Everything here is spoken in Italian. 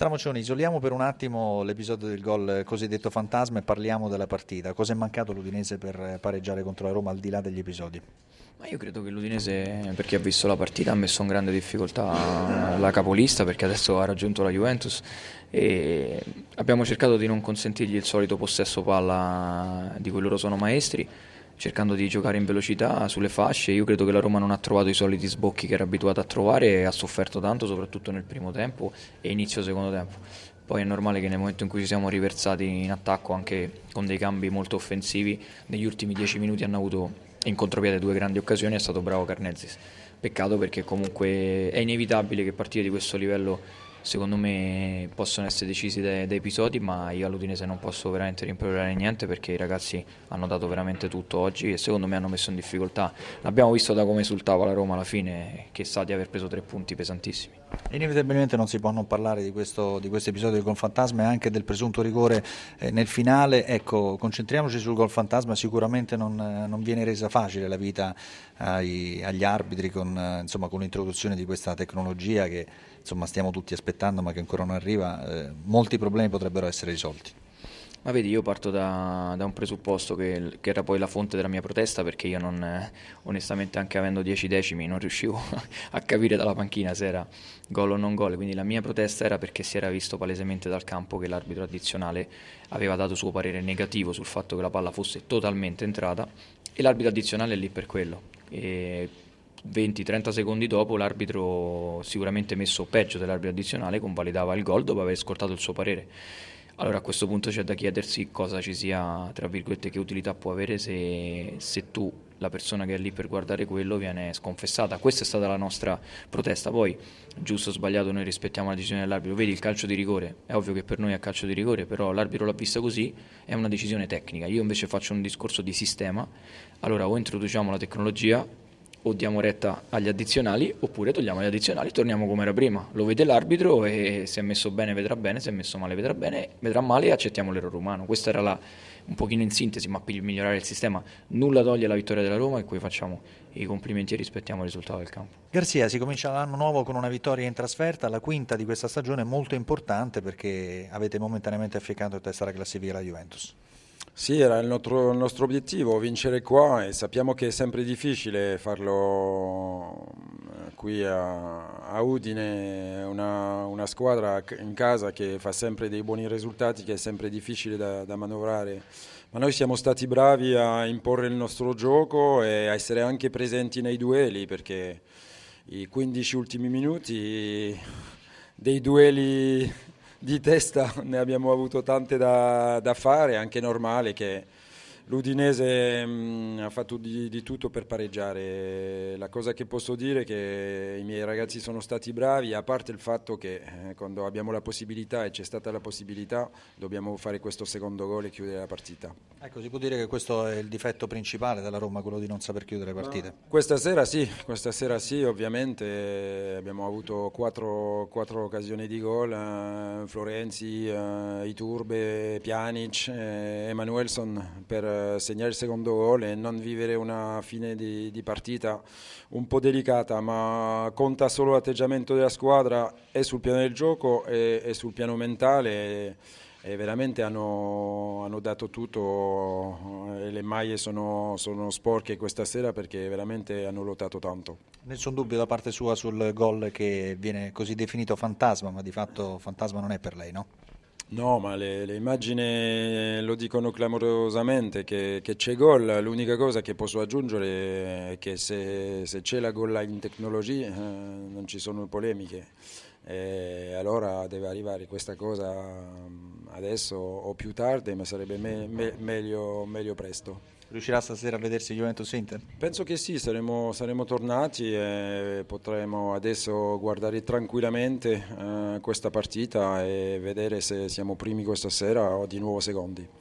Stramocioni, isoliamo per un attimo l'episodio del gol cosiddetto fantasma e parliamo della partita. Cosa è mancato l'Udinese per pareggiare contro la Roma al di là degli episodi? Ma io credo che l'Udinese, per chi ha visto la partita, ha messo in grande difficoltà la capolista perché adesso ha raggiunto la Juventus e abbiamo cercato di non consentirgli il solito possesso palla di cui loro sono maestri cercando di giocare in velocità sulle fasce. Io credo che la Roma non ha trovato i soliti sbocchi che era abituata a trovare e ha sofferto tanto, soprattutto nel primo tempo e inizio secondo tempo. Poi è normale che nel momento in cui ci siamo riversati in attacco anche con dei cambi molto offensivi, negli ultimi dieci minuti hanno avuto in contropiede due grandi occasioni, è stato bravo Carnezis. Peccato perché comunque è inevitabile che partite di questo livello secondo me possono essere decisi da, da, episodi, ma io all'Udinese non posso veramente rimproverare niente perché i ragazzi hanno dato veramente tutto oggi e secondo me hanno messo in difficoltà. L'abbiamo visto da come esultava la Roma alla fine, che sa di aver preso tre punti pesantissimi. Inevitabilmente non si può non parlare di questo, di questo episodio del gol fantasma e anche del presunto rigore eh, nel finale. Ecco, concentriamoci sul gol fantasma, sicuramente non, non viene resa facile la vita ai, agli arbitri con, insomma, con l'introduzione di questa tecnologia che insomma, stiamo tutti aspettando ma che ancora non arriva. Eh, molti problemi potrebbero essere risolti. Ma vedi, io parto da, da un presupposto che, che, era poi la fonte della mia protesta perché io non, eh, onestamente anche avendo 10 decimi non riuscivo a capire dalla panchina se era gol o non gol, quindi la mia protesta era perché si era visto palesemente dal campo che l'arbitro addizionale aveva dato suo parere negativo sul fatto che la palla fosse totalmente entrata e l'arbitro addizionale è lì per quello. E 20-30 secondi dopo l'arbitro sicuramente messo peggio dell'arbitro addizionale convalidava il gol dopo aver ascoltato il suo parere allora a questo punto c'è da chiedersi cosa ci sia, tra virgolette, che utilità può avere se, se tu, la persona che è lì per guardare quello, viene sconfessata. Questa è stata la nostra protesta. Poi, giusto o sbagliato, noi rispettiamo la decisione dell'arbitro. Vedi il calcio di rigore, è ovvio che per noi è calcio di rigore, però l'arbitro l'ha vista così, è una decisione tecnica. Io invece faccio un discorso di sistema. Allora o introduciamo la tecnologia o diamo retta agli addizionali oppure togliamo gli addizionali e torniamo come era prima. Lo vede l'arbitro e se è messo bene vedrà bene, se è messo male vedrà bene, vedrà male e accettiamo l'errore umano. Questa era la, un pochino in sintesi, ma per migliorare il sistema nulla toglie la vittoria della Roma e cui facciamo i complimenti e rispettiamo il risultato del campo. Garzia, si comincia l'anno nuovo con una vittoria in trasferta, la quinta di questa stagione molto importante perché avete momentaneamente affiancato in testa la classifica la Juventus. Sì, era il nostro, il nostro, obiettivo, vincere qua e sappiamo che è sempre difficile farlo eh, qui a, a Udine, una, una, squadra in casa che fa sempre dei buoni risultati, che è sempre difficile da, da manovrare. Ma noi siamo stati bravi a imporre il nostro gioco e a essere anche presenti nei duelli perché i 15 ultimi minuti dei duelli di testa ne abbiamo avuto tante da, da fare, anche normale che L'Udinese mh, mm, ha fatto di, di, tutto per pareggiare. La cosa che posso dire è che i miei ragazzi sono stati bravi, a parte il fatto che eh, quando abbiamo la possibilità e c'è stata la possibilità, dobbiamo fare questo secondo gol e chiudere la partita. Ecco, si può dire che questo è il difetto principale della Roma, quello di non saper chiudere le partite? No. Questa sera sì, questa sera sì, ovviamente abbiamo avuto quattro, quattro occasioni di gol, eh, Florenzi, eh, Iturbe, Pjanic, eh, Emanuelson per segnare il secondo gol e non vivere una fine di, di, partita un po' delicata, ma conta solo l'atteggiamento della squadra e sul piano del gioco e, e sul piano mentale. E, e veramente hanno, hanno, dato tutto e le maglie sono, sono, sporche questa sera perché veramente hanno lottato tanto. Nessun dubbio da parte sua sul gol che viene così definito fantasma, ma di fatto fantasma non è per lei, no? No, ma le, le, immagini lo dicono clamorosamente che, che c'è gol. L'unica cosa che posso aggiungere è che se, se c'è la gol in tecnologia eh, non ci sono polemiche. E allora deve arrivare questa cosa mm, adesso o più tardi, ma sarebbe me, me, meglio, meglio presto. Riuscirà stasera a vedersi Juventus Inter? Penso che sì, saremo, saremo tornati e potremo adesso guardare tranquillamente eh, questa partita e vedere se siamo primi questa sera o di nuovo secondi.